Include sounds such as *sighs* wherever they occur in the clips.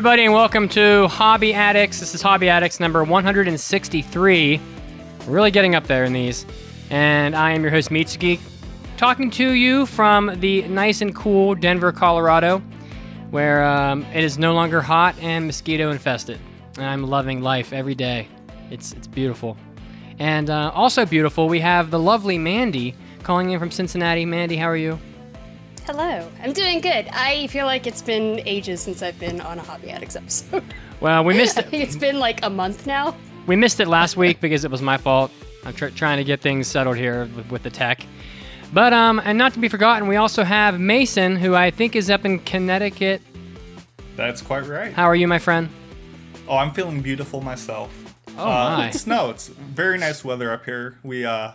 Everybody, and welcome to Hobby Addicts. This is Hobby Addicts number 163. We're really getting up there in these. And I am your host, Mitsugeek, talking to you from the nice and cool Denver, Colorado, where um, it is no longer hot and mosquito infested. And I'm loving life every day. It's, it's beautiful. And uh, also beautiful, we have the lovely Mandy calling in from Cincinnati. Mandy, how are you? Hello, I'm doing good. I feel like it's been ages since I've been on a Hobby Addicts episode. Well, we missed *laughs* it. it's been like a month now. We missed it last week because it was my fault. I'm tr- trying to get things settled here with, with the tech. But um, and not to be forgotten, we also have Mason, who I think is up in Connecticut. That's quite right. How are you, my friend? Oh, I'm feeling beautiful myself. Oh uh, my! It's, no, it's very nice weather up here. We uh,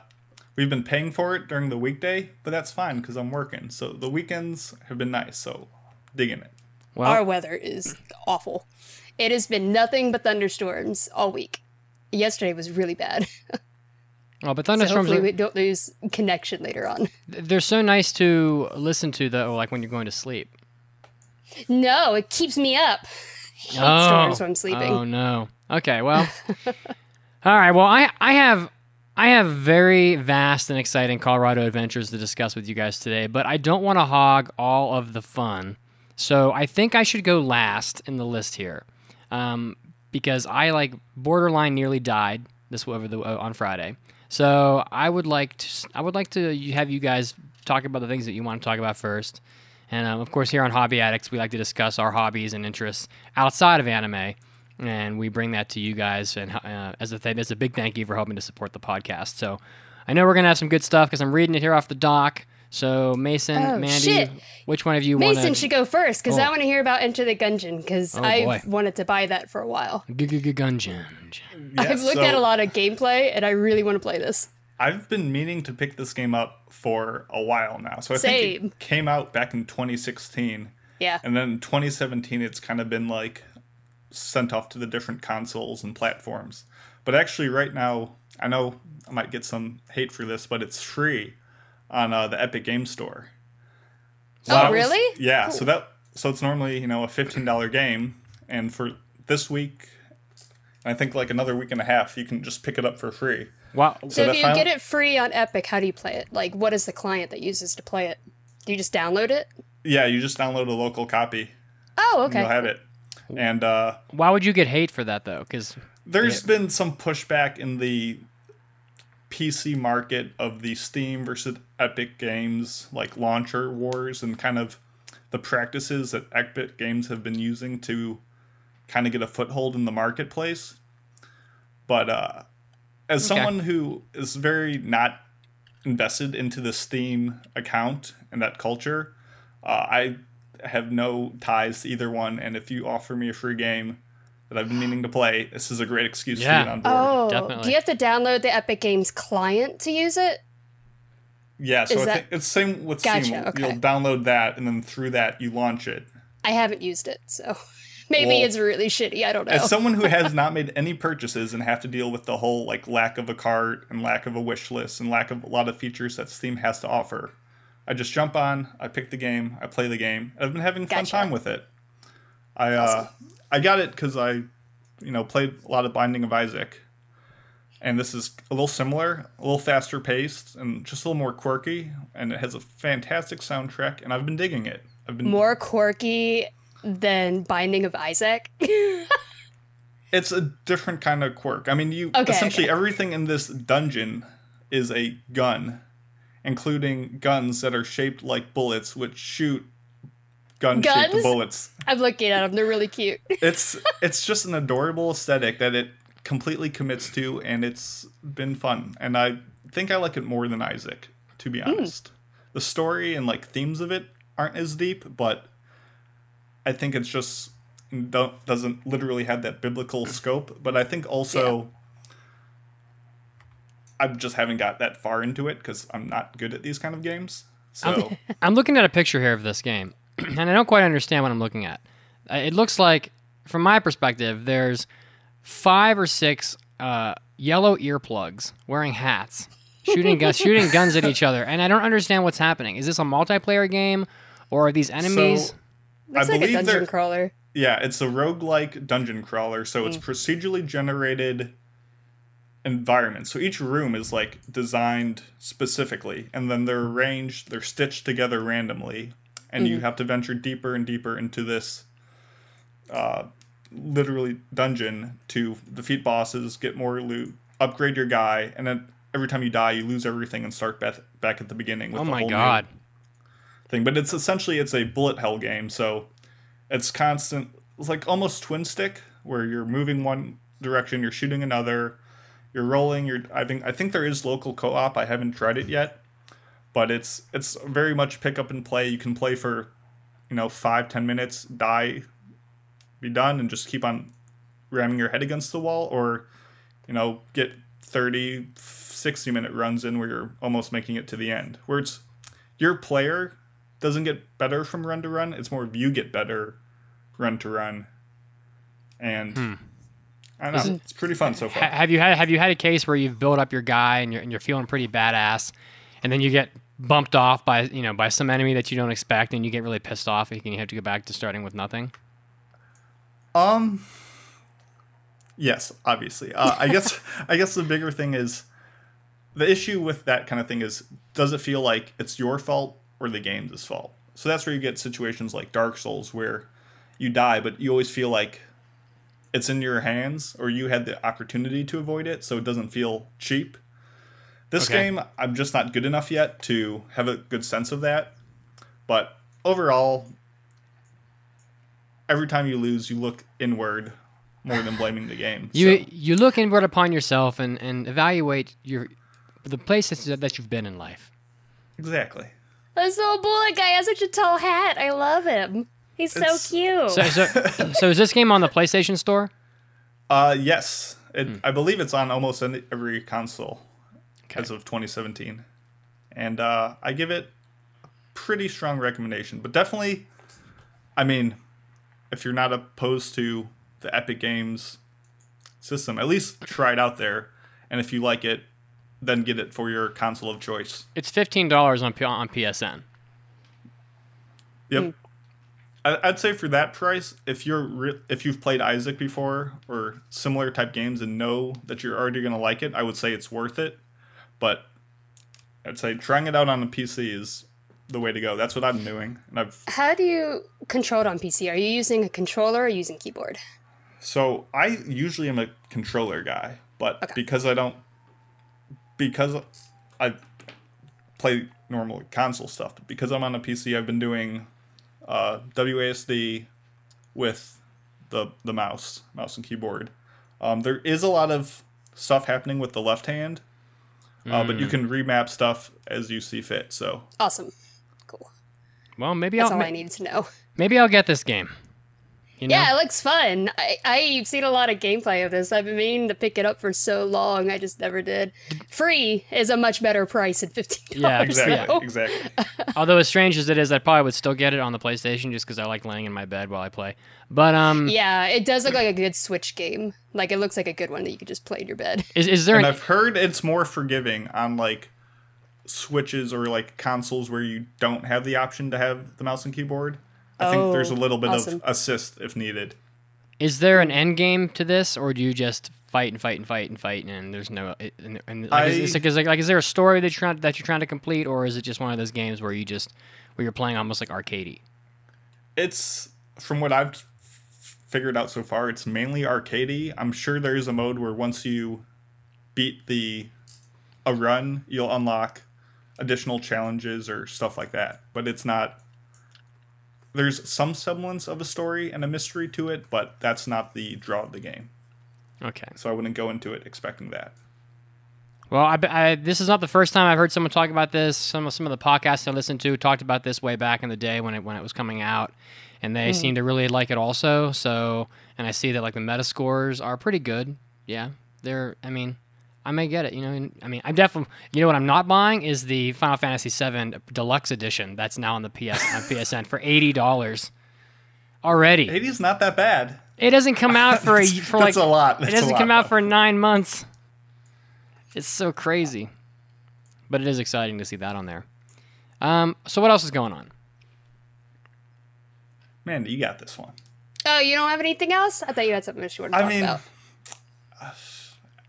we've been paying for it during the weekday, but that's fine because I'm working. So the weekends have been nice. So digging it. Well, Our weather is awful. It has been nothing but thunderstorms all week. Yesterday was really bad. *laughs* oh, but So thunderstorms hopefully are, we don't lose connection later on. *laughs* they're so nice to listen to though, like when you're going to sleep. No, it keeps me up. *laughs* Hate oh, storms when I'm sleeping. Oh no. Okay, well. all right. Well, I I have I have very vast and exciting Colorado adventures to discuss with you guys today, but I don't want to hog all of the fun. So I think I should go last in the list here, um, because I like borderline nearly died this over the uh, on Friday. So I would like to I would like to have you guys talk about the things that you want to talk about first. And um, of course, here on Hobby Addicts, we like to discuss our hobbies and interests outside of anime, and we bring that to you guys. And uh, as a th- as a big thank you for helping to support the podcast. So I know we're gonna have some good stuff because I'm reading it here off the dock. So Mason, Oh, Mandy, shit. which one of you want Mason should go first because I Oh. want to hear about Enter the Gungeon because Oh, I've wanted to buy that for a while. Gungeon? I've looked so at a lot of gameplay and I really want to play this. I've been meaning to pick this game up for a while now. So I Same. think it came out back in 2016, Yeah. and then 2017 it's kind of been like sent off to the different consoles and platforms. But actually, right now, I know I might get some hate for this, but it's free on uh, the Epic Game Store. Oh, that was- really? yeah. So that so it's normally you know a fifteen dollar game, and for this week, and I think like another week and a half, you can just pick it up for free. Wow. So, So if you final- get it free on Epic, how do you play it? Like, what is the client that uses to play it? Do you just download it? Yeah, you just download a local copy, Oh, and okay. you'll have it. And uh, Why would you get hate for that though? Because there's been some pushback in the PC market of the Steam versus Epic Games like launcher wars and kind of the practices that Epic Games have been using to kind of get a foothold in the marketplace. But uh, as Okay. someone who is very not invested into the Steam account and that culture, uh, I have no ties to either one. And if you offer me a free game that I've been meaning to play, this is a great excuse Yeah. to get on board. Oh, Definitely. do you have to download the Epic Games client to use it? Yeah, so Is I that- think it's same with Gotcha, Steam. okay. You'll download that, and then through that you launch it. I haven't used it, so *laughs* maybe Well, it's really shitty. I don't know. As someone who has *laughs* not made any purchases and have to deal with the whole like lack of a cart and lack of a wish list and lack of a lot of features that Steam has to offer, I just jump on, I pick the game, I play the game. I've been having fun Gotcha. time with it. I uh, I got it because I, you know, played a lot of Binding of Isaac, and this is a little similar, a little faster paced, and just a little more quirky. And it has a fantastic soundtrack, and I've been digging it. I've been More quirky than Binding of Isaac. *laughs* it's a different kind of quirk. I mean, you Okay, essentially okay. everything in this dungeon is a gun, including guns that are shaped like bullets, which shoot gun-shaped Guns? bullets. I'm looking at them; they're really cute. *laughs* It's it's just an adorable aesthetic that it completely commits to, and it's been fun. And I think I like it more than Isaac, to be hmm. honest. The story and like themes of it aren't as deep, but I think it's just don't, doesn't literally have that biblical scope, but I think also I just haven't got that far into it because I'm not good at these kind of games. So I'm *laughs* looking at a picture here of this game, *clears throat* and I don't quite understand what I'm looking at. Uh, It looks like, from my perspective, there's five or six uh, yellow earplugs wearing hats, *laughs* shooting guns, shooting guns at each other, and I don't understand what's happening. Is this a multiplayer game, or are these enemies? So, Looks I like a believe dungeon they're- crawler. yeah, it's a roguelike dungeon crawler, so it's procedurally generated environment. So each room is like designed specifically, and then they're arranged, they're stitched together randomly, and you have to venture deeper and deeper into this uh, literally dungeon to defeat bosses, get more loot, upgrade your guy, and then every time you die, you lose everything and start back back at the beginning. With oh a my whole god! thing. But it's essentially it's a bullet hell game, so it's constant. It's like almost twin stick, where you're moving one direction, you're shooting another, you're rolling. You're I think I think there is local co-op. I haven't tried it yet, but it's it's very much pick up and play. You can play for you know five ten minutes, die, be done, and just keep on ramming your head against the wall, or you know get 30 60 minute runs in where you're almost making it to the end where it's your player doesn't get better from run to run it's more of you get better run to run and hmm. I know. It's pretty fun so far. have you had have you had a case where you've built up your guy and you're and you're feeling pretty badass, and then you get bumped off by you know by some enemy that you don't expect, and you get really pissed off, and you have to go back to starting with nothing? um yes obviously. Uh, i guess *laughs* i guess the bigger thing is the issue with that kind of thing is does it feel like it's your fault or the game's fault? So that's where you get situations like dark souls where you die but you always feel like it's in your hands or you had the opportunity to avoid it so it doesn't feel cheap this Okay. game i'm just not good enough yet to have a good sense of that but overall every time you lose you look inward more than blaming the game You So- you look inward upon yourself and, and evaluate your the places that you've been in life. exactly This little bullet guy has such a tall hat. I love him. He's so cute. So, so, *laughs* so is this game on the PlayStation Store? uh yes it, Hmm. i believe it's on almost any, every console as of 2017 and uh i give it a pretty strong recommendation but definitely i mean if you're not opposed to the epic games system at least try it out there and if you like it then get it for your console of choice It's fifteen dollars on P- on PSN. Yep. I, I'd say for that price, if you're re- if you've played Isaac before or similar type games and know that you're already gonna like it, I would say it's worth it. But I'd say trying it out on a PC is the way to go. That's what I'm doing, and I've How do you control it on PC? Are you using a controller or using keyboard? so I usually am a controller guy, but because I don't because I play normal console stuff, but because I'm on a PC, I've been doing uh, WASD with the the mouse, mouse and keyboard. Um, there is a lot of stuff happening with the left hand, uh, but you can remap stuff as you see fit. So Awesome. Cool. Well, maybe That's I'll all ma- I needed to know. maybe I'll get this game. You know? Yeah, it looks fun. I, I've seen a lot of gameplay of this. I've been meaning to pick it up for so long. I just never did. Free is a much better price at fifteen Yeah, dollars. exactly, *laughs* exactly. Although as strange as it is, I probably would still get it on the PlayStation just because I like laying in my bed while I play. But um, Yeah, it does look like a good Switch game. Like it looks like a good one that you could just play in your bed. is, is there and an, I've heard it's more forgiving on like switches or like consoles where you don't have the option to have the mouse and keyboard. I think there's a Oh, little bit awesome. of assist if needed. is there an end game to this, or do you just fight and fight and fight and fight and there's no and, and like, is, I- is, like, is, like, like is there a story that you're trying that you're trying to complete, or is it just one of those games where you just where you're playing almost like arcadey? It's from what I've f- figured out so far, it's mainly arcadey. I'm sure there's a mode where once you beat the a run, you'll unlock additional challenges or stuff like that. But it's not there's some semblance of a story and a mystery to it, but that's not the draw of the game. Okay. So I wouldn't go into it expecting that. Well, I, I, this is not the first time I've heard someone talk about this. Some of some of the podcasts I listened to talked about this way back in the day when it when it was coming out, and they hmm. seem to really like it also. So, and I see that like the meta scores are pretty good. Yeah, they're. I mean, I may get it. You know, I mean, I'm definitely. You know what I'm not buying is the Final Fantasy VII Deluxe Edition that's now on the PS on *laughs* PSN for eighty dollars already. 80's not that bad. It doesn't come out for a *laughs* for like That's a lot. it That's a doesn't lot, come out though. for nine months. It's so crazy, but it is exciting to see that on there. Um, so what else is going on? Mandy, you got this one. Oh, you don't have anything else? I thought you had something else you wanted to I talk mean, about.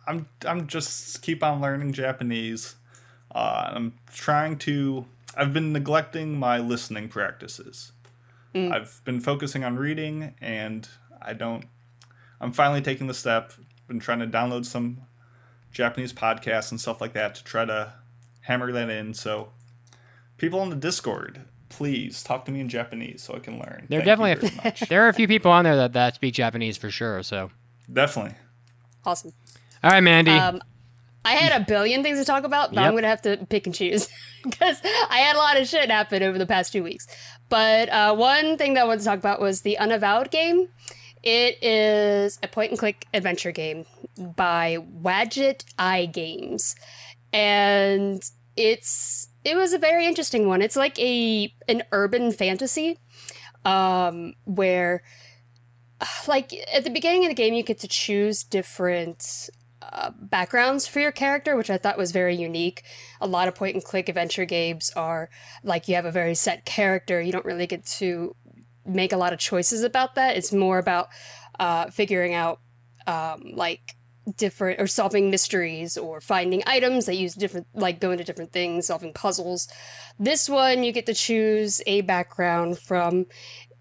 I'm I'm just keep on learning Japanese. Uh, I'm trying to. I've been neglecting my listening practices. I've been focusing on reading, and I don't. I'm finally taking the step. Been trying to download some Japanese podcasts and stuff like that to try to hammer that in. So, people on the Discord, please talk to me in Japanese so I can learn. There Thank you definitely very *laughs* much. there are a few people on there that, that speak Japanese for sure. So definitely. Awesome. All right, Mandy. Um, I had a billion things to talk about, but Yep. I'm gonna have to pick and choose *laughs* because I had a lot of shit happen over the past two weeks. But uh, one thing that I wanted to talk about was the Unavowed game. It is a point and click adventure game by Wadjet Eye Games, and it's it was a very interesting one. It's like a an urban fantasy, um, where *sighs* like at the beginning of the game you get to choose different backgrounds for your character, which I thought was very unique. A lot of point and click adventure games are like you have a very set character. You don't really get to make a lot of choices about that. It's more about uh, figuring out um, like different or solving mysteries or finding items that use different like go into different things, solving puzzles. This one you get to choose a background from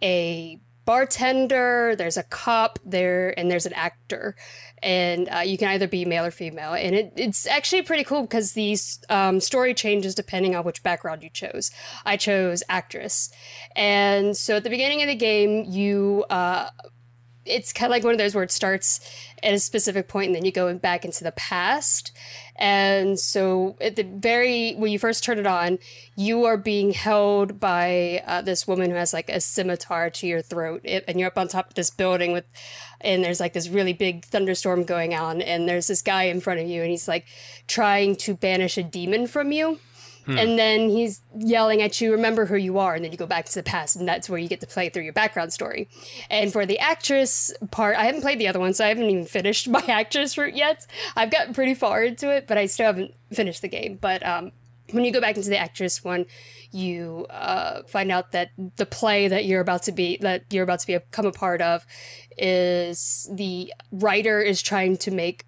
a bartender, there's a cop there, and there's an actor. And uh, you can either be male or female. And it, it's actually pretty cool because the um, story changes depending on which background you chose. I chose actress. And so at the beginning of the game, you. Uh, it's kind of like one of those where it starts at a specific point and then you go back into the past. And so at the very when you first turn it on, you are being held by uh, this woman who has like a scimitar to your throat, It- and you're up on top of this building with, and there's like this really big thunderstorm going on, and there's this guy in front of you, and he's like trying to banish a demon from you. And then he's yelling at you, remember who you are. And then you go back to the past, and that's where you get to play through your background story. And for the actress part, I haven't played the other one, so I haven't even finished *laughs* my actress route yet. I've gotten pretty far into it, but I still haven't finished the game. But um, when you go back into the actress one, you uh, find out that the play that you're about to be that you're about to become a part of is the writer is trying to make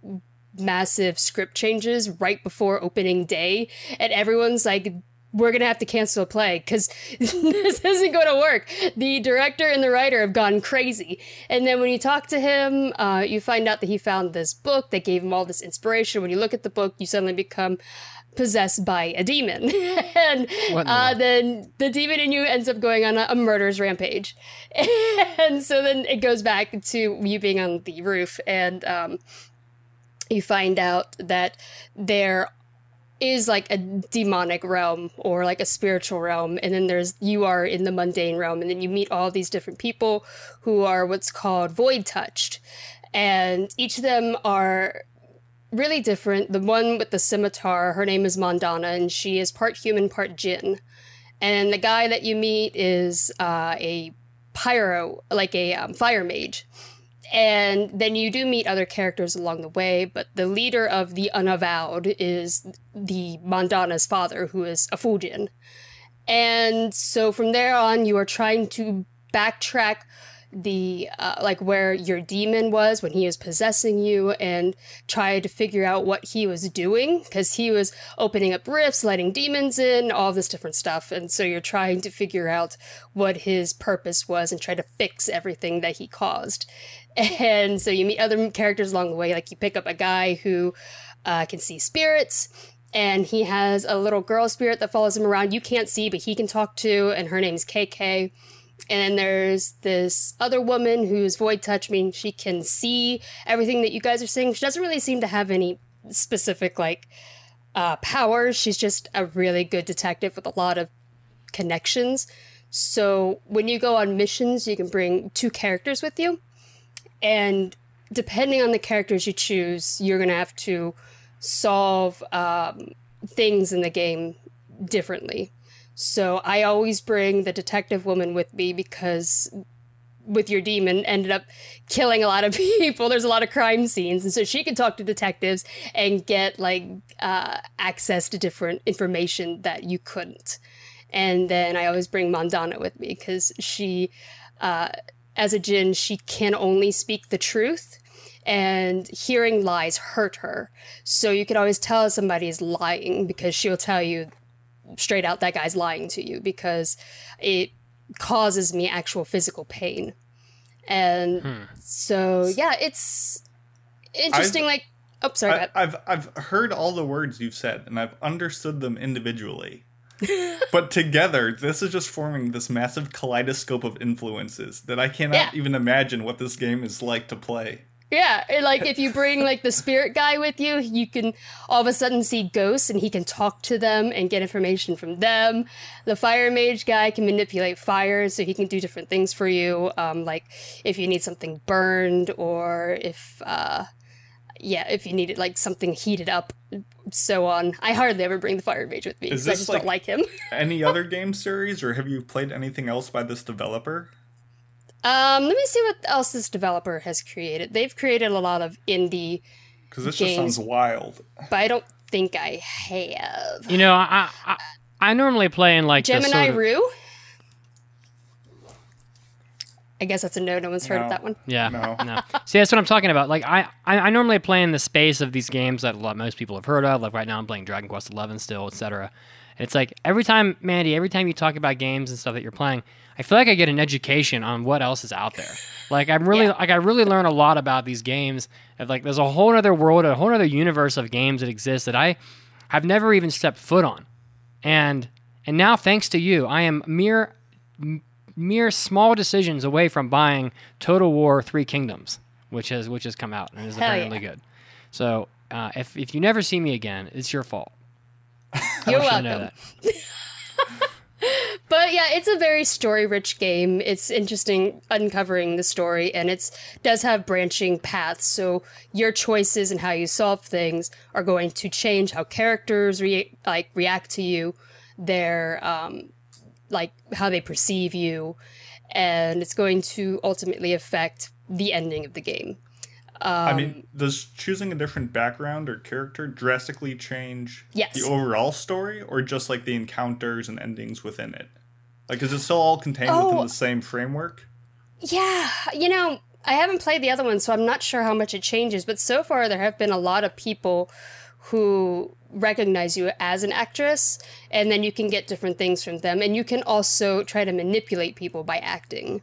massive script changes right before opening day and everyone's like we're gonna have to cancel a play because *laughs* this isn't going to work. The director and the writer have gone crazy. And then when you talk to him uh, you find out that he found this book that gave him all this inspiration. When you look at the book you suddenly become possessed by a demon. *laughs* And uh, then the demon in you ends up going on a, a murderous rampage. *laughs* And so then it goes back to you being on the roof and um, you find out that there is like a demonic realm or like a spiritual realm and then there's you are in the mundane realm and then you meet all these different people who are what's called void touched. And each of them are really different. The one with the scimitar her name is mandana and she is part human part jinn. And the guy that you meet is uh, a pyro like a um, fire mage and then you do meet other characters along the way, but the leader of the Unavowed is the Mandana's father, who is a Fujin. And so from there on, you are trying to backtrack the uh, like where your demon was when he was possessing you and try to figure out what he was doing because he was opening up rifts letting demons in all this different stuff. And so you're trying to figure out what his purpose was and try to fix everything that he caused. *laughs* And so you meet other characters along the way like you pick up a guy who uh, can see spirits and he has a little girl spirit that follows him around you can't see but he can talk to and her name's kk and then there's this other woman who's void touch meaning she can see everything that you guys are saying she doesn't really seem to have any specific like uh, powers. She's just a really good detective with a lot of connections. So when you go on missions, you can bring two characters with you. And depending on the characters you choose, you're to have to solve um, things in the game differently. So I always bring the detective woman with me because with your demon ended up killing a lot of *laughs* people. There's a lot of crime scenes, and so she can talk to detectives and get like uh, access to different information that you couldn't. And then I always bring Mandana with me because she, uh, as a djinn, she can only speak the truth. And hearing lies hurt her. So you can always tell somebody is lying because she'll tell you straight out that guy's lying to you because it causes me actual physical pain. And hmm. so, yeah, it's interesting. I've- like, oh, sorry, I, i've I've heard all the words you've said, and I've understood them individually. but *laughs* together, this is just forming this massive kaleidoscope of influences that I cannot Yeah. even imagine what this game is like to play. Yeah, like if you bring like the *laughs* spirit guy with you, you can all of a sudden see ghosts and he can talk to them and get information from them. The fire mage guy can manipulate fire, so he can do different things for you. Um, like if you need something burned or if uh, yeah, if you needed like something heated up, so on. I hardly ever bring the fire mage with me because I just like- don't like him. Any other *laughs* game series, or have you played anything else by this developer? Um, let me see what else this developer has created. They've created a lot of indie, Because this Games. just sounds wild. but I don't think I have. You know, I I, I normally play in like Gemini sort of, Rue. I guess that's a no. No one's heard No. of that one. Yeah. No. No. See, that's what I'm talking about. Like, I, I, I normally play in the space of these games that a lot most people have heard of. Like right now, I'm playing Dragon Quest XI still, etc. And it's like every time, Mandy, every time you talk about games and stuff that you're playing, I feel like I get an education on what else is out there. Like I'm really, Yeah. like I really learn a lot about these games. Of like, there's a whole other world, a whole other universe of games that exist that I have never even stepped foot on. And and now, thanks to you, I am mere mere small decisions away from buying Total War Three Kingdoms, which has which has come out and is Hell apparently good. So uh, if if you never see me again, it's your fault. You're I want you to know welcome. *laughs* But yeah, it's a very story-rich game. It's interesting uncovering the story, and it does have branching paths. So your choices and how you solve things are going to change how characters re- like react to you, their um, like how they perceive you, and it's going to ultimately affect the ending of the game. I Um, mean, does choosing a different background or character drastically change Yes. the overall story, or just like the encounters and endings within it? Like, is it still all contained Oh. within the same framework? Yeah, you know, I haven't played the other one, so I'm not sure how much it changes. But so far, there have been a lot of people who recognize you as an actress, and then you can get different things from them. And you can also try to manipulate people by acting.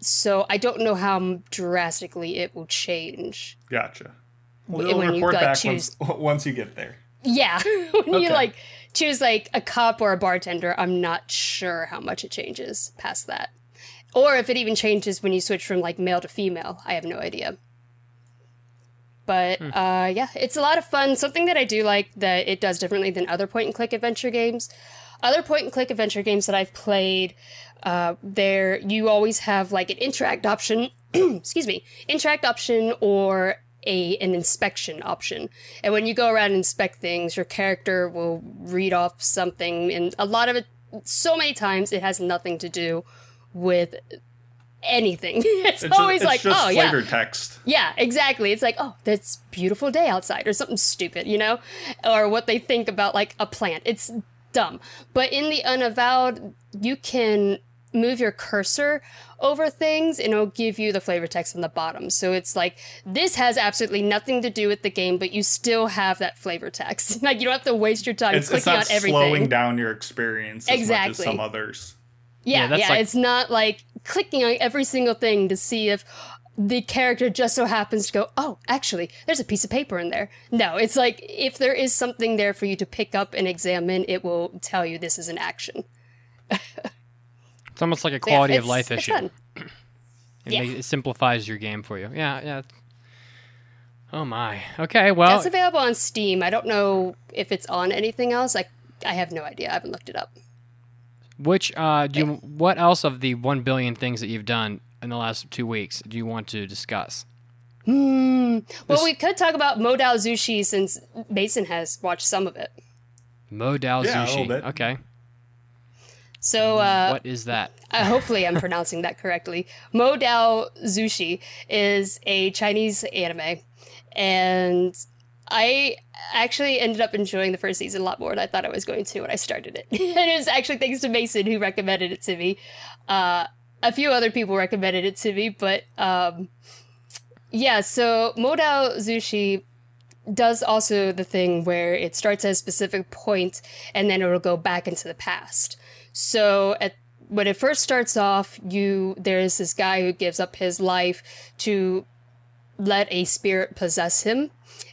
So I don't know how drastically it will change. Gotcha. Well, When you'll you, report like, back choose- once, *laughs* once you get there. Yeah, *laughs* when you like choose like a cop or a bartender, I'm not sure how much it changes past that. Or if it even changes when you switch from like male to female. I have no idea. But uh, yeah, it's a lot of fun. Something that I do like that it does differently than other point and click adventure games. Other point and click adventure games that I've played, uh, there you always have like an interact option. *clears throat* excuse me, interact option or a an inspection option. And when you go around and inspect things, your character will read off something, and a lot of it, so many times, it has nothing to do with anything. *laughs* it's, It's always just, it's like, oh yeah, text. yeah, exactly. It's like, oh, that's beautiful day outside, or something stupid, you know, or what they think about like a plant. It's dumb. But in the unavowed, you can move your cursor over things and it'll give you the flavor text on the bottom. So it's like this has absolutely nothing to do with the game, but you still have that flavor text. *laughs* like you don't have to waste your time It's, it's clicking not on everything. slowing down your experience as much Exactly. as some others. Yeah, Yeah, yeah, that's like- it's not like clicking on every single thing to see if the character just so happens to go, oh, actually, there's a piece of paper in there. No, it's like if there is something there for you to pick up and examine, it will tell you this is an action. *laughs* It's almost like a So, yeah, quality of life issue. *clears throat* It, Yeah. makes, it simplifies your game for you. Yeah, yeah. Oh my. Okay. Well, That's available on Steam. I don't know if it's on anything else. Like, I have no idea. I haven't looked it up. which uh, do you, what else of the one billion things that you've done in the last two weeks do you want to discuss? Hmm. Well, This- we could talk about Mo Dao Zu Shi since Mason has watched some of it. Modal Yeah, a bit. Okay. So, uh, what is that? uh, hopefully I'm pronouncing that correctly. Modal Zushi is a Chinese anime, and I actually ended up enjoying the first season a lot more than I thought I was going to when I started it. *laughs* and it was actually thanks to Mason who recommended it to me. Uh, a few other people recommended it to me, but um, yeah. So Mo Dao Zu Shi does also the thing where it starts at a specific point and then it'll go back into the past. So at when it first starts off, you there's this guy who gives up his life to let a spirit possess him.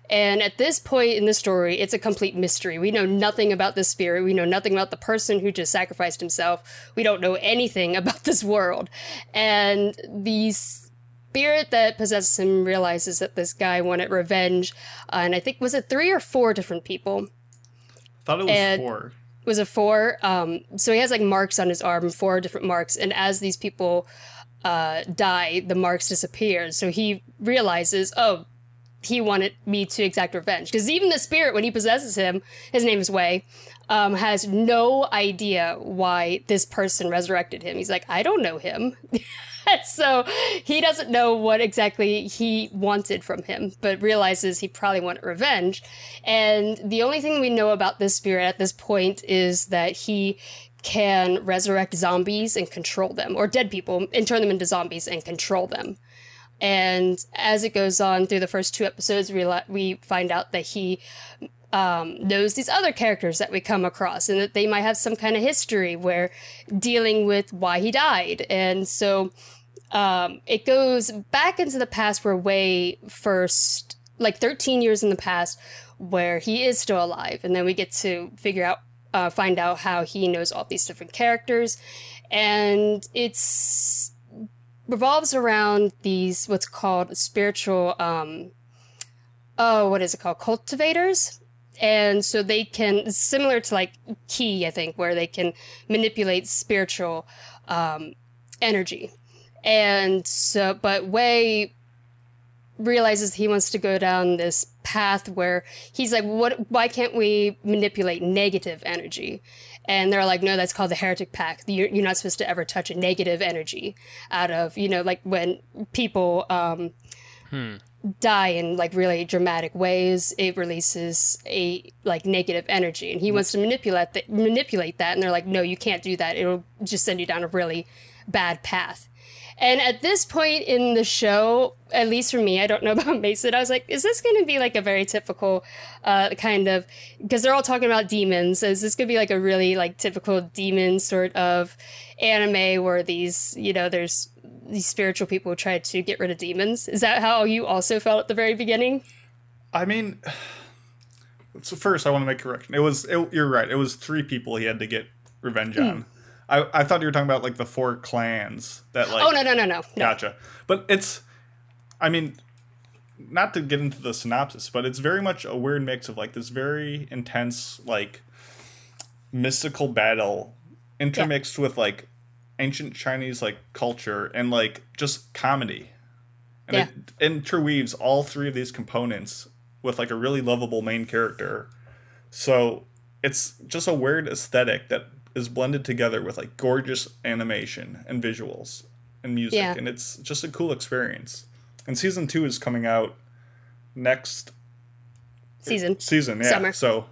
And at this point in the story, it's a complete mystery. We know nothing about this spirit. We know nothing about the person who just sacrificed himself. We don't know anything *laughs* about this world. And the spirit that possesses him realizes that this guy wanted revenge. Uh, and I think, was it three or four different people? I Thought it was And- four. was a four. Um, so he has like marks on his arm, four different marks, and as these people uh, die, the marks disappear. So he realizes, oh, he wanted me to exact revenge because even the spirit, when he possesses him, his name is Wei, um, has no idea why this person resurrected him. He's like, I don't know him. *laughs* so he doesn't know what exactly he wanted from him, but realizes he probably wanted revenge. And the only thing we know about this spirit at this point is that he can resurrect zombies and control them, or dead people and turn them into zombies and control them. And as it goes on through the first two episodes, we, we find out that he um, knows these other characters that we come across and that they might have some kind of history where dealing with why he died. And so um, it goes back into the past where Wei first, like 13 years in the past, where he is still alive. And then we get to figure out, uh, find out how he knows all these different characters. And it's revolves around these what's called spiritual um oh what is it called? Cultivators. And so they can similar to like key i think where they can manipulate spiritual um energy. And so but Wei realizes he wants to go down this path where he's like what why can't we manipulate negative energy and they're like no that's called the heretic pact you're, you're not supposed to ever touch a negative energy out of you know like when people um die in like really dramatic ways it releases a like negative energy. And he wants to manipulate that manipulate that. And they're like no you can't do that. It'll just send you down a really bad path and at this point in the show, at least for me, I don't know *laughs* about Mason, I was like, is this going to be like a very typical uh, kind of, because they're all talking about demons. Is this going to be like a really like typical demon sort of anime where these, you know, there's these spiritual people who try to get rid of demons? Is that how you also felt at the very beginning? I mean, *sighs* so first I want to make a correction. It was it, you're right. It was three people he had to get revenge Hmm. on. I, I thought you were talking about like the four clans that like. Oh, no, no, no, no. no. Gotcha. But it's, I mean, not to get into the synopsis, but it's very much a weird mix of like this very intense, like, mystical battle intermixed with like ancient Chinese like culture and like just comedy. And Yeah. it interweaves all three of these components with like a really lovable main character. So it's just a weird aesthetic that is blended together with like gorgeous animation and visuals and music Yeah. and it's just a cool experience. And season 2 is coming out next Season. season, yeah. Summer. So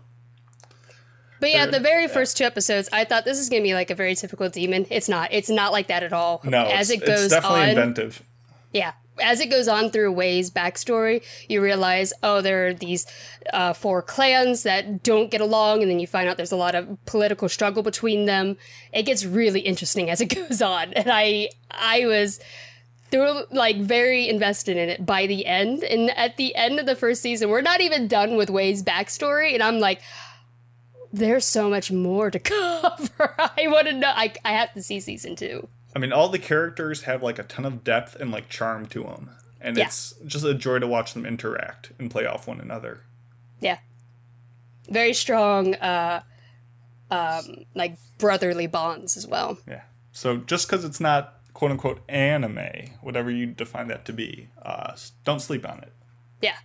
But yeah, the very first two episodes, I thought this is going to be like a very typical demon. It's not. It's not like that at all. no, As it's, it goes it's definitely on, inventive. Yeah. As it goes on through Wei's backstory, you realize, oh, there are these uh, four clans that don't get along, and then you find out there's a lot of political struggle between them. It gets really interesting as it *laughs* goes on, and I, I was through like very invested in it by the end. And at the end of the first season, we're not even done with Wei's backstory, and I'm like, there's so much more to *laughs* cover. I want to know. I, I have to see season two. I mean, all the characters have like a ton of depth and like charm to them. and Yeah. it's just a joy to watch them interact and play off one another. Yeah. Very strong, uh, um, like brotherly bonds as well. Yeah. So just because it's not quote unquote anime, whatever you define that to be, uh, don't sleep on it. Yeah.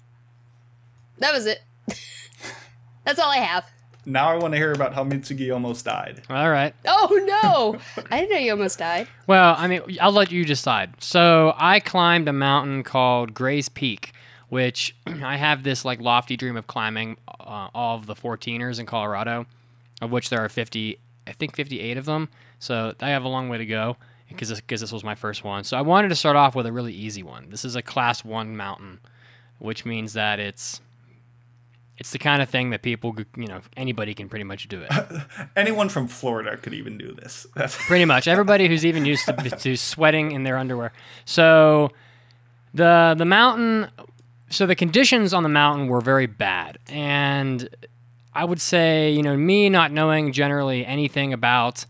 That was it. *laughs* That's all I have. Now I want to hear about how Mitsugi almost died. All right. Oh no! *laughs* I didn't know you almost died. Well, I mean, I'll let you decide. So I climbed a mountain called Gray's Peak, which *clears throat* I have this like lofty dream of climbing uh, all of the 14ers in Colorado, of which there are 50, I think 58 of them. So I have a long way to go because this, 'cause this was my first one. So I wanted to start off with a really easy one. This is a class one mountain, which means that it's it's the kind of thing that people, you know, anybody can pretty much do it. *laughs* Anyone from Florida could even do this. That's *laughs* Pretty much everybody who's even used to, *laughs* to sweating in their underwear. So the the mountain, so the conditions on the mountain were very bad, and I would say you know me not knowing generally anything about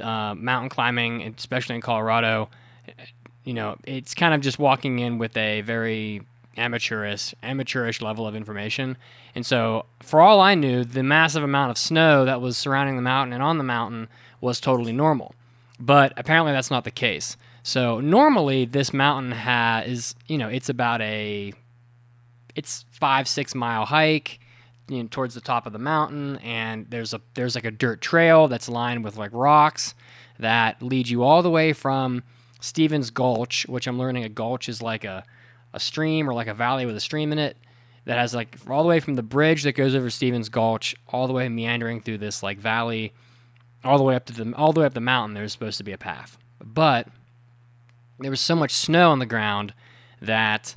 uh, mountain climbing, especially in Colorado, you know it's kind of just walking in with a very amateurish amateurish level of information. And so for all i knew the massive amount of snow that was surrounding the mountain and on the mountain was totally normal. But apparently that's not the case. So normally this mountain has you know it's about a it's five six mile hike you know, towards the top of the mountain. And there's a there's like a dirt trail that's lined with like rocks that lead you all the way from Stevens Gulch, which I'm learning a gulch is like a, a stream or like a valley with a stream in it that has like all the way from the bridge that goes over Stevens Gulch all the way meandering through this like valley all the way up to the all the way up the mountain there's supposed to be a path. But there was so much snow on the ground that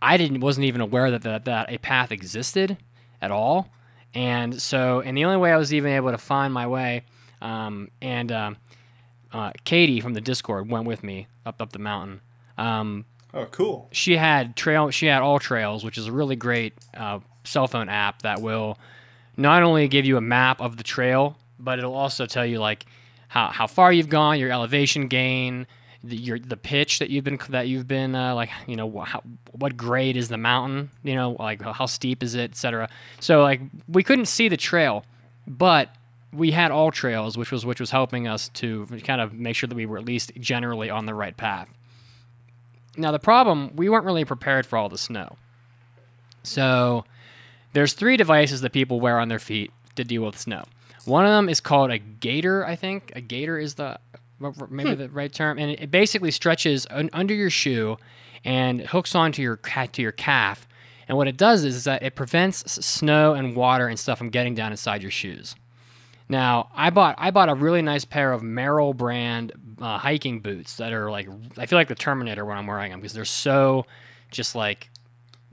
I didn't wasn't even aware that, that that a path existed at all. And so, and the only way I was even able to find my way, um, and um, uh, Katie from the Discord went with me up up the mountain. Um, oh cool. she had trail she had AllTrails which is a really great uh, cell phone app that will not only give you a map of the trail but it'll also tell you like how, how far you've gone your elevation gain the, your the pitch that you've been that you've been uh, like you know how, what grade is the mountain you know like how steep is it etc so like we couldn't see the trail but we had AllTrails which was which was helping us to kind of make sure that we were at least generally on the right path now the problem, we weren't really prepared for all the snow. So there's three devices that people wear on their feet to deal with snow. One of them is called a gaiter, I think. A gaiter is the maybe hmm. the right term, and it, basically stretches un- under your shoe and hooks onto your ca- to your calf. And what it does is, is that it prevents s- snow and water and stuff from getting down inside your shoes. Now, I bought I bought a really nice pair of Merrell brand uh, hiking boots that are like I feel like the Terminator when I'm wearing them because they're so just like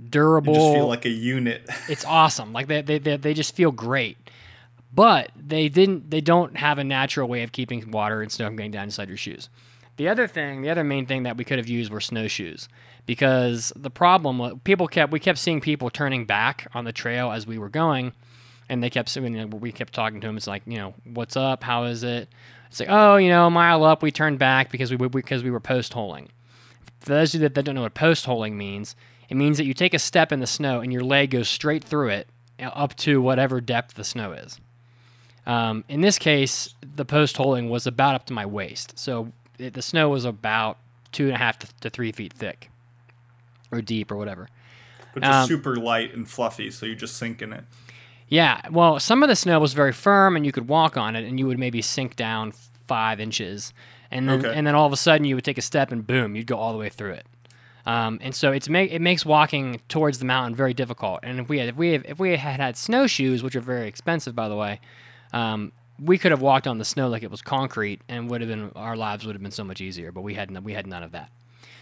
durable. You just feel like a unit. *laughs* it's awesome. Like they, they they they just feel great. But they didn't they don't have a natural way of keeping water and snow from getting down inside your shoes. The other thing, the other main thing that we could have used were snowshoes because the problem people kept we kept seeing people turning back on the trail as we were going and they kept saying, you know, we kept talking to him. It's like, you know, what's up? How is it? It's like, oh, you know, a mile up, we turned back because we because we were post holing. For those of you that don't know what post holing means, it means that you take a step in the snow and your leg goes straight through it uh, up to whatever depth the snow is. Um, in this case, the post holing was about up to my waist, so it, the snow was about two and a half to, to three feet thick, or deep, or whatever. But just Um, super light and fluffy, so you just sink in it. Yeah, well, some of the snow was very firm, and you could walk on it, and you would maybe sink down five inches, and then Okay. and then all of a sudden you would take a step, and boom, you'd go all the way through it. Um, and so it's make it makes walking towards the mountain very difficult. And if we had if we if we had had snowshoes, which are very expensive by the way, um, we could have walked on the snow like it was concrete, and would have been our lives would have been so much easier. But we had no, we had none of that.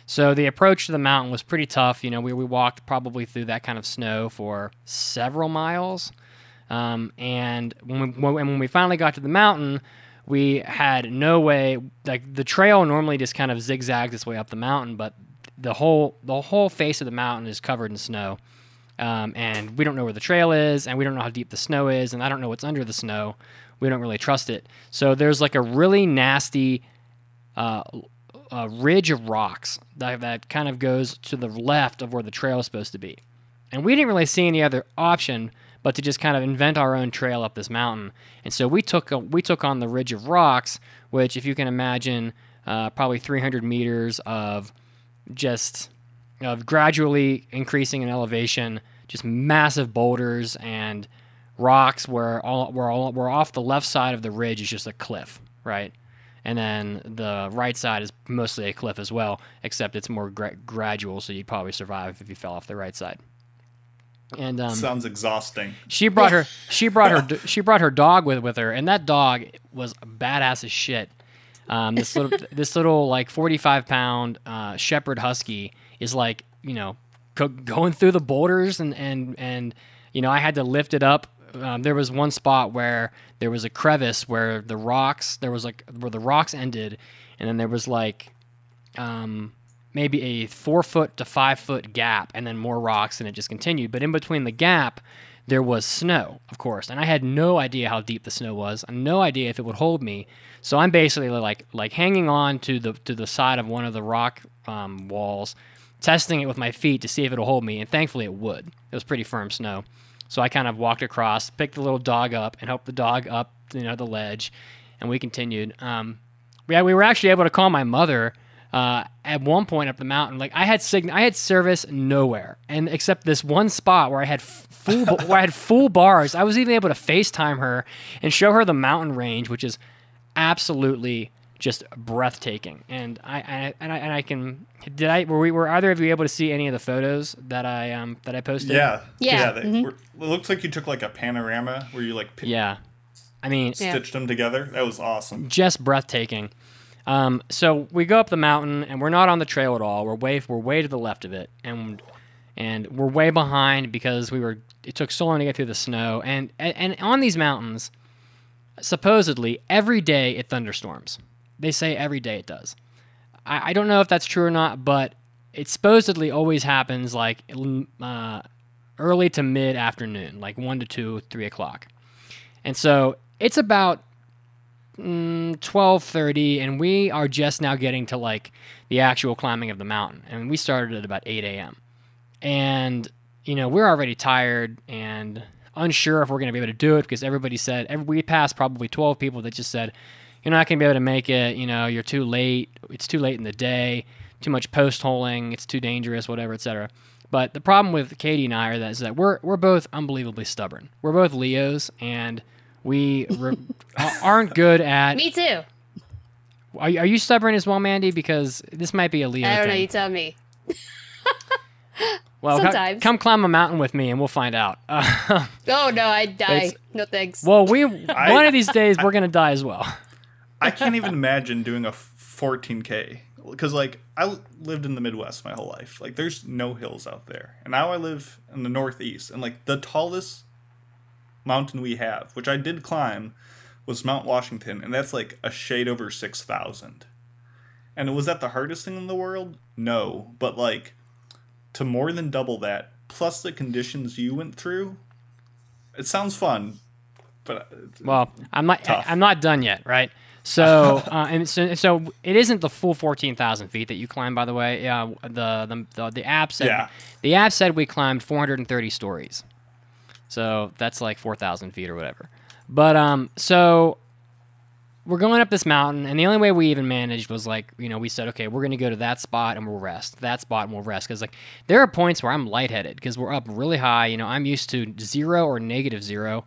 So the approach to the mountain was pretty tough. You know, we, we walked probably through that kind of snow for several miles. Um, and when we, when, we finally got to the mountain, we had no way. Like the trail normally just kind of zigzags its way up the mountain, but the whole the whole face of the mountain is covered in snow. Um, and we don't know where the trail is, and we don't know how deep the snow is, and I don't know what's under the snow. We don't really trust it. So there's like a really nasty uh, a ridge of rocks that, that kind of goes to the left of where the trail is supposed to be. And we didn't really see any other option but to just kind of invent our own trail up this mountain. And so we took a, we took on the ridge of rocks, which, if you can imagine, uh, probably 300 meters of just of gradually increasing in elevation, just massive boulders and rocks where all where all where off the left side of the ridge is just a cliff, right? And then the right side is mostly a cliff as well, except it's more gra- gradual, so you'd probably survive if you fell off the right side. And um, Sounds exhausting. she brought her *laughs* she brought her she brought her dog with with her, and that dog was badass as shit. Um, this little *laughs* this little like forty five pound uh, shepherd husky is like you know go, going through the boulders and and and you know I had to lift it up. Um, there was one spot where there was a crevice where the rocks there was like where the rocks ended, and then there was like um, maybe a four foot to five foot gap and then more rocks and it just continued. But in between the gap, there was snow, of course, and I had no idea how deep the snow was. No idea if it would hold me. So I'm basically like like hanging on to the to the side of one of the rock um, walls, testing it with my feet to see if it'll hold me, and thankfully it would. It was pretty firm snow. So I kind of walked across, picked the little dog up, and helped the dog up, you know, the ledge, and we continued. Um, yeah, we were actually able to call my mother uh, at one point up the mountain. Like I had sign- I had service nowhere, and except this one spot where I had f- full where I had full bars. I was even able to FaceTime her and show her the mountain range, which is absolutely just breathtaking. And I, I and I and I can did I were we were either of you able to see any of the photos that I um that I posted? Yeah. Yeah, they mhm. were, it looks like you took like a panorama where you like p- Yeah. I mean, Yeah. stitched them together. That was awesome. just breathtaking. Um, so we go up the mountain and we're not on the trail at all. We're way we're way to the left of it, and and we're way behind because we were. It took so long to get through the snow, and and, and on these mountains, supposedly every day it thunderstorms. They say every day it does. I, I don't know if that's true or not, but it supposedly always happens like uh, early to mid afternoon, like one to two, three o'clock. And so it's about mm, twelve thirty, and we are just now getting to like the actual climbing of the mountain, and we started at about eight a.m. And you know we're already tired and unsure if we're going to be able to do it because everybody said every, we passed probably twelve people that just said you're not going to be able to make it. You know you're too late. It's too late in the day. Too much post holing. It's too dangerous. Whatever, etc. But the problem with Katie and I are that is that we're we're both unbelievably stubborn. We're both Leos, and we re- aren't good at. Me too. Are, you- are you stubborn as well, Mandy? Because this might be a Leo I don't know. You tell me. *laughs* well, co- sometimes. come climb a mountain with me, and we'll find out. Uh, *laughs* Oh no, I'd die. No thanks. well, we one of these days we're gonna die as well. I can't even imagine doing a 14k because like I lived in the Midwest my whole life. Like there's no hills out there, and now I live in the Northeast, and like the tallest mountain we have, which I did climb, was Mount Washington, and that's like a shade over six thousand. And was that the hardest thing in the world? No, but like to more than double that, plus the conditions you went through, it sounds fun. But uh, Well, I'm not. Tough. I'm not done yet, right? So, *laughs* uh, and so, so it isn't the full fourteen thousand feet that you climb. By the way, yeah. The the the, the app said Yeah. the app said we climbed 430 stories. So that's like 4,000 feet or whatever. But um, so we're going up this mountain, and the only way we even managed was like, you know, we said, okay, we're going to go to that spot and we'll rest. That spot and we'll rest. Because, like, there are points where I'm lightheaded because we're up really high. You know, I'm used to zero or negative zero,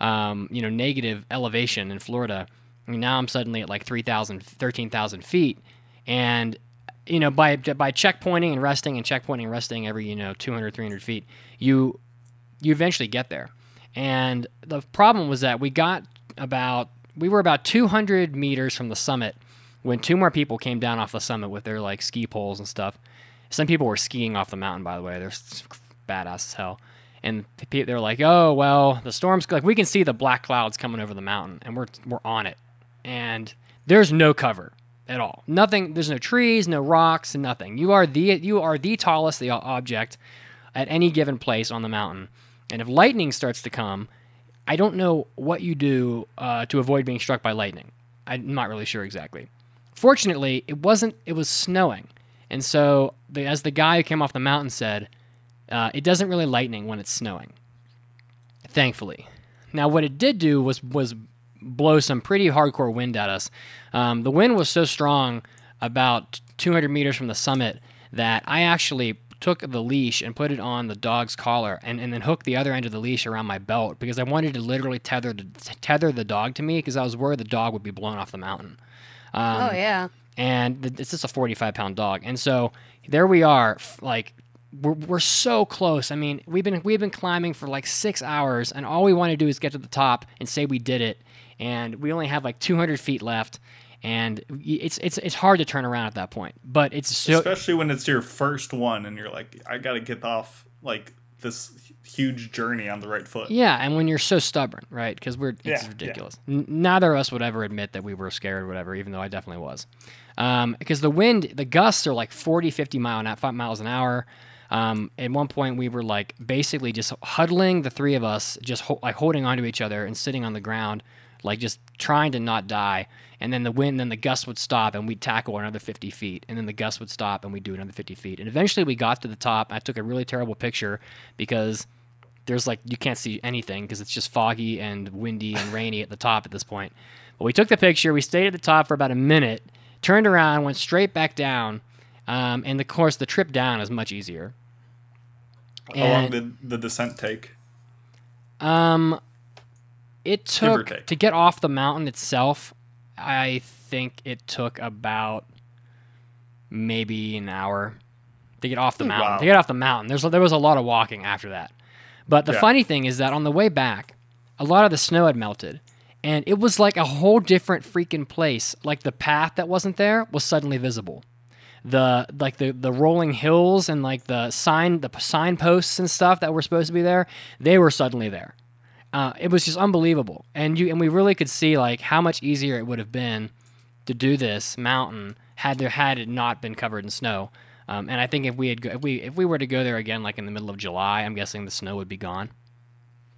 um, you know, negative elevation in Florida. Mean, now I'm suddenly at like 3,000, 13,000 feet. And, you know, by, by checkpointing and resting and checkpointing and resting every, you know, 200, 300 feet, you, you eventually get there. And the problem was that we got about we were about 200 meters from the summit when two more people came down off the summit with their like ski poles and stuff. Some people were skiing off the mountain, by the way. They're badass as hell. And they're like, "Oh well, the storm's like we can see the black clouds coming over the mountain, and we're we're on it, and there's no cover at all. Nothing. There's no trees, no rocks, nothing. You are the you are the tallest the object at any given place on the mountain. And if lightning starts to come, I don't know what you do uh, to avoid being struck by lightning. I'm not really sure exactly. Fortunately, it wasn't. It was snowing, and so the, as the guy who came off the mountain said, uh, it doesn't really lightning when it's snowing. Thankfully, now what it did do was was blow some pretty hardcore wind at us. Um, the wind was so strong about 200 meters from the summit that I actually took the leash and put it on the dog's collar and, and then hooked the other end of the leash around my belt because I wanted to literally tether the, tether the dog to me because I was worried the dog would be blown off the mountain. Um, oh yeah. and it's just a 45 pound dog and so there we are f- like we're, we're so close i mean we've been we've been climbing for like six hours and all we want to do is get to the top and say we did it and we only have like 200 feet left and it's it's it's hard to turn around at that point but it's so Especially when it's your first one and you're like, I got to get off like this huge journey on the right foot. yeah and when you're so stubborn right? Because we're it's Yeah, yeah. ridiculous. N- neither of us would ever admit that we were scared or whatever even though i definitely was. Um, because the wind the gusts are like 40 50 mile an, 5 miles an hour. Um, at one point we were like basically just huddling the three of us just ho- like holding onto each other and sitting on the ground like just trying to not die and then the wind then the gust would stop and we'd tackle another 50 feet and then the gust would stop and we'd do another 50 feet and eventually we got to the top i took a really terrible picture because there's like you can't see anything because it's just foggy and windy and *laughs* rainy at the top at this point. But we took the picture. We stayed at the top for about a minute, turned around, went straight back down, um, and of course the trip down is much easier. How long did the descent take? um, it took to get off the mountain itself. I think it took about maybe an hour to get off the mountain. Wow. To get off the mountain, there's there was a lot of walking after that. But the Yeah. funny thing is that on the way back, a lot of the snow had melted, and it was like a whole different freaking place. Like the path that wasn't there was suddenly visible. The like the the rolling hills and like the sign the signposts and stuff that were supposed to be there, they were suddenly there. Uh, it was just unbelievable, and you and we really could see like how much easier it would have been to do this mountain had there had it not been covered in snow. Um, and I think if we had go, if we if we were to go there again like in the middle of July, I'm guessing the snow would be gone.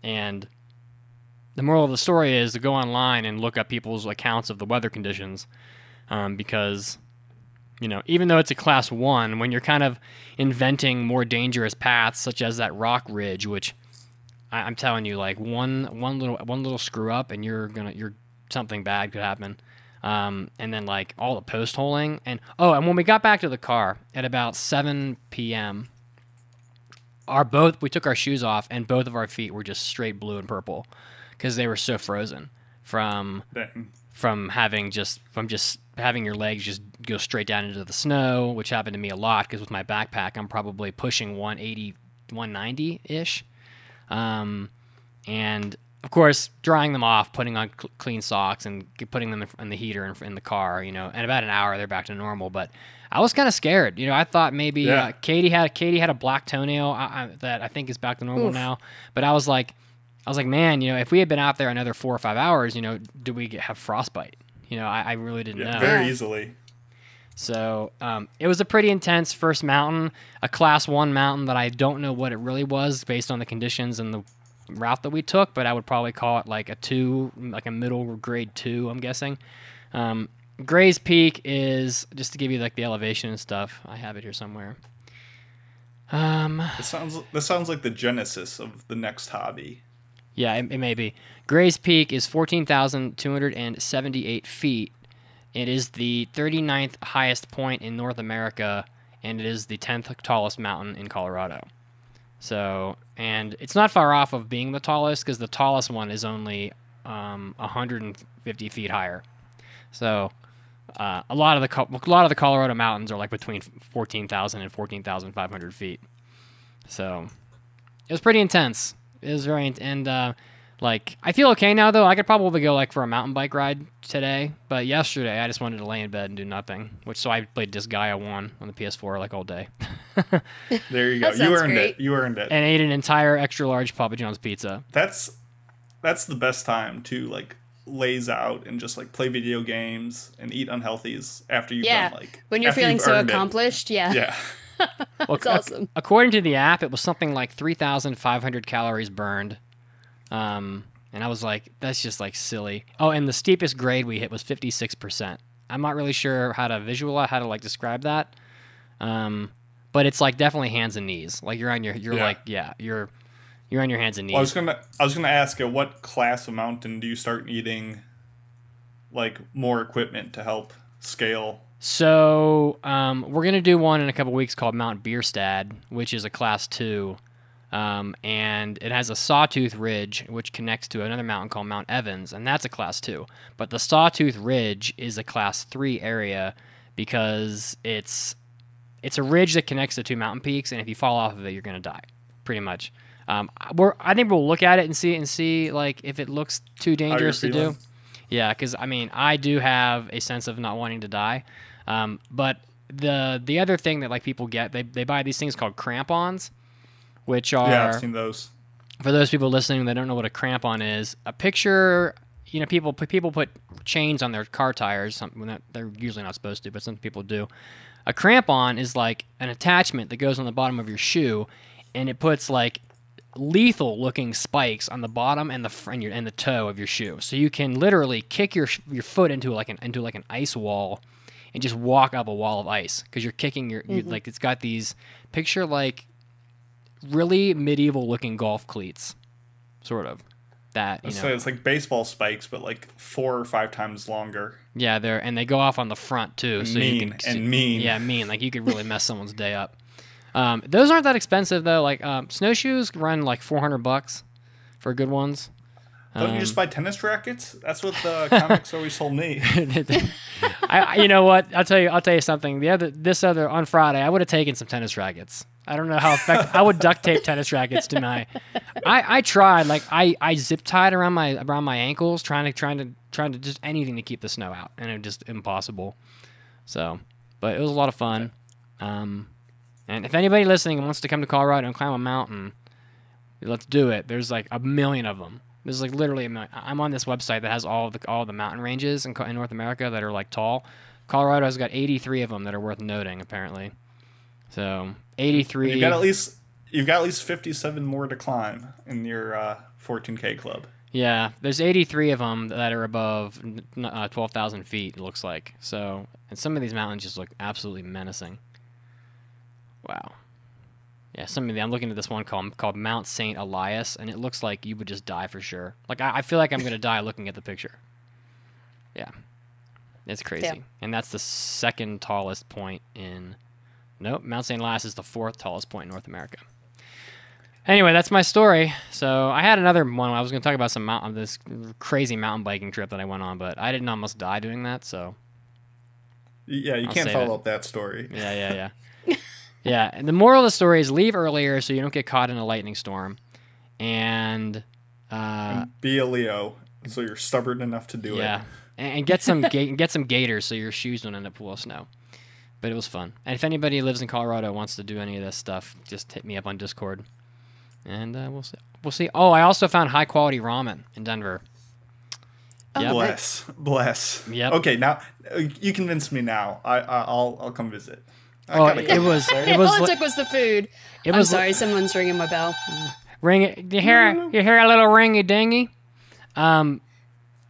And the moral of the story is to go online and look up people's accounts of the weather conditions, um, because you know even though it's a class one, when you're kind of inventing more dangerous paths such as that rock ridge, which I, I'm telling you, like one one little one little screw up and you're gonna you're something bad could happen. Um, and then like all the post holing and oh, and when we got back to the car at about 7 p.m., our both we took our shoes off and both of our feet were just straight blue and purple because they were so frozen from Dang. from having just from just having your legs just go straight down into the snow, which happened to me a lot because with my backpack I'm probably pushing 180, 190 ish, um, and of course drying them off, putting on cl- clean socks and putting them in, in the heater in, in the car. You know, in about an hour they're back to normal, but. I was kind of scared, you know. I thought maybe Yeah. uh, Katie had Katie had a black toenail I, I, that I think is back to normal now, but I was like, I was like, man, you know, if we had been out there another four or five hours, you know, do we get, have frostbite? You know, I, I really didn't Yeah, know. very easily. So um, it was a pretty intense first mountain, a class one mountain that I don't know what it really was based on the conditions and the route that we took, but I would probably call it like a two, like a middle grade two, I'm guessing. Um, Gray's Peak is just to give you like the elevation and stuff. I have it here somewhere. Um, This sounds this sounds like the genesis of the next hobby. Yeah, it, it may be. Gray's Peak is 14,278 feet. It is the 39th highest point in North America, and it is the 10th tallest mountain in Colorado. So, and it's not far off of being the tallest because the tallest one is only um, 150 feet higher. So, uh, a lot of the a lot of the Colorado mountains are like between 14,000 and 14,500 feet. So, it was pretty intense. It was very and uh, like I feel okay now though. I could probably go like for a mountain bike ride today, but yesterday I just wanted to lay in bed and do nothing. Which so I played Disgaea one on the PS4 like all day, *laughs* There you go. That You earned great. it. You earned it. and ate an entire extra large Papa John's pizza. that's that's the best time to like lays out and just like play video games and eat unhealthies after you've Yeah. done like When you're feeling so earned it. accomplished, yeah. Yeah. *laughs* Well, That's ac- awesome. According to the app, it was something like 3,500 calories burned. Um, and I was like, that's just like silly. Oh, and the steepest grade we hit was 56%. I'm not really sure how to visualize how to like describe that. Um, but it's like definitely hands and knees. Like you're on your you're Yeah. like yeah you're you're on your hands and knees. Well, I was gonna I was gonna ask you what class of mountain do you start needing like more equipment to help scale? So um, we're gonna do one in a couple weeks called Mount Bierstadt, which is a class two, um, and it has a sawtooth ridge which connects to another mountain called Mount Evans, and that's a class two. But the sawtooth ridge is a class three area because it's it's a ridge that connects the two mountain peaks, and if you fall off of it, you're gonna die, pretty much. Um, we're I think we'll look at it and see and see like if it looks too dangerous to do. Yeah, because I mean, I do have a sense of not wanting to die, um, but the the other thing that like people get, they they buy these things called crampons, which are yeah, I've seen those. for those people listening that don't know what a crampon is, a picture. You know, people put people put chains on their car tires. Some, when that- they're usually not supposed to, but some people do. A crampon is like an attachment that goes on the bottom of your shoe, and it puts like lethal looking spikes on the bottom and the fr- and, your, and the toe of your shoe. So you can literally kick your your foot into like an into like an ice wall and just walk up a wall of ice because you're kicking your you, mm-hmm. like it's got these picture like really medieval looking golf cleats, sort of. That you So it's like baseball spikes, but like four or five times longer. yeah, they're and they go off on the front too, so you mean can and mean. Yeah, mean. Like you could really mess someone's day up. Um, those aren't that expensive though. Like um, snowshoes run like four hundred bucks for good ones. Don't Um, you just buy tennis rackets? That's what the comics always told me. *laughs* I- you know what? I'll tell you. I'll tell you something. The other, this other on Friday, I would have taken some tennis rackets. I don't know how effective. I would duct tape tennis rackets to my. I, I tried. Like I, I zip tied around my around my ankles, trying to trying to trying to just anything to keep the snow out, and it was just impossible. So, but it was a lot of fun. Um, and if anybody listening wants to come to Colorado and climb a mountain, let's do it. There's like a million of them. There's like literally a million. I'm on this website that has all the all the mountain ranges in, in North America that are like tall. Colorado's got 83 of them that are worth noting apparently. So 83. You got at least you've got at least fifty-seven more to climb in your uh, 14k club. Yeah, there's 83 of them that are above n- n- uh, 12,000 feet. It looks like so, and some of these mountains just look absolutely menacing. Wow. Yeah, some of the I'm looking at this one called called Mount Saint Elias, and it looks like you would just die for sure. Like I, I feel like I'm gonna die looking at the picture. Yeah, it's crazy, Yeah. and that's the second tallest point in. Nope, Mount Saint Elias is the fourth tallest point in North America. Anyway, that's my story. So I had another one. I was going to talk about some mountain, this crazy mountain biking trip that I went on, but I didn't almost die doing that. So Yeah, you I'll can't follow it. up that story. yeah, yeah, yeah, *laughs* yeah. And the moral of the story is leave earlier so you don't get caught in a lightning storm, and uh, Be a Leo, so you're stubborn enough to do yeah, it. and, and get some ga- get some gaiters so your shoes don't end up full of snow. But it was fun. And if anybody lives in Colorado wants to do any of this stuff, just hit me up on Discord, and uh, we'll see. We'll see. Oh, I also found high quality ramen in Denver. Yep. Bless, bless. Yep. Okay, now uh, you convinced me. Now I, I I'll I'll come visit. I Oh, it was *laughs* it was *laughs* All it took was the food. it I'm was li- sorry, someone's ringing my bell. ring it. You hear you hear a little ringy dingy. Um,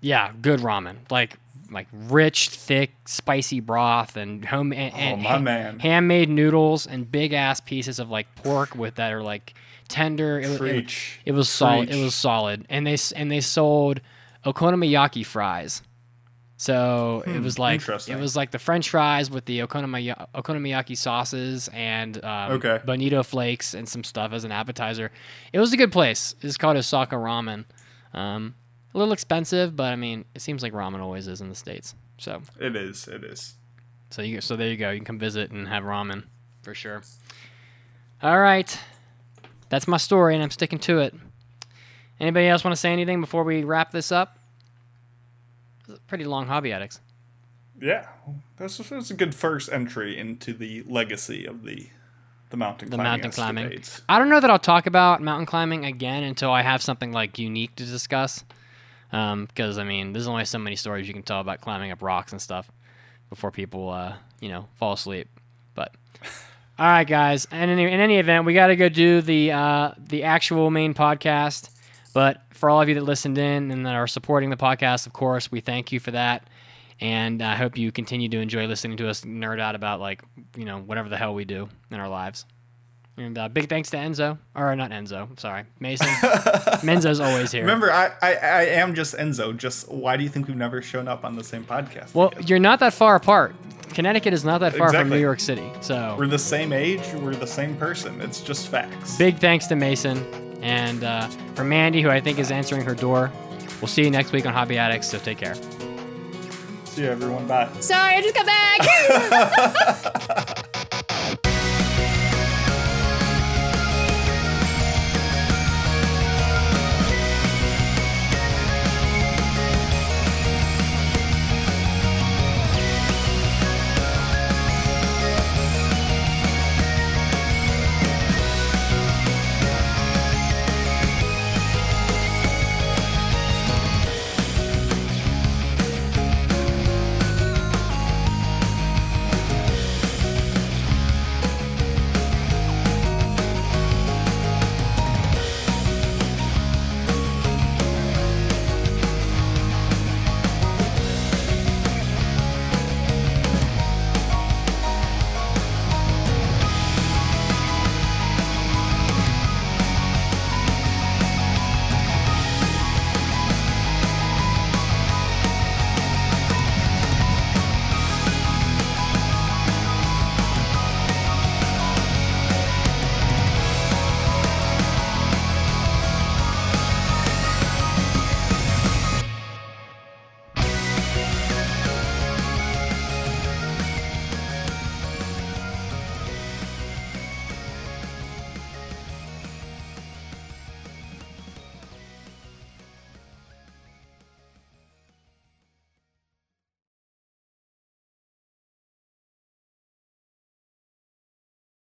yeah, good ramen. Like like rich, thick, spicy broth and home and, and Oh, man. handmade noodles and big ass pieces of like pork with that are like tender. It, was- it, it was solid. It was solid, and they and they sold okonomiyaki fries. So it was like Hmm, it was like the French fries with the okonomiya- okonomiyaki sauces and um, Okay. bonito flakes and some stuff as an appetizer. It was a good place. It's called Osaka Ramen. Um, a little expensive, but I mean, it seems like ramen always is in the states. So It is. It is. so you so there you go. You can come visit and have ramen for sure. All right, that's my story, and I'm sticking to it. Anybody else want to say anything before we wrap this up? It's a pretty long hobby addicts. Yeah, that's that's a good first entry into the legacy of the the mountain The climbing. mountain climbing. I don't know that I'll talk about mountain climbing again until I have something like unique to discuss. Because I mean, there's only so many stories you can tell about climbing up rocks and stuff before people, uh, you know, fall asleep. But *sighs* all right, guys. And in, in any event, we got to go do the uh, the actual main podcast. But for all of you that listened in and that are supporting the podcast, of course, we thank you for that. And I hope you continue to enjoy listening to us nerd out about like you know whatever the hell we do in our lives. And uh, big thanks to Enzo, or not Enzo. Sorry, Mason. *laughs* Menzo's always here. Remember, I, I, I am just Enzo. Just why do you think we've never shown up on the same podcast? well, together? you're not that far apart. Connecticut is not that far from New York City, so we're the same age. We're the same person. It's just facts. big thanks to Mason and uh, for Mandy, who I think is answering her door. We'll see you next week on Hobby Addicts. So take care. See you, everyone. Bye. Sorry, I just got back. *laughs* *laughs*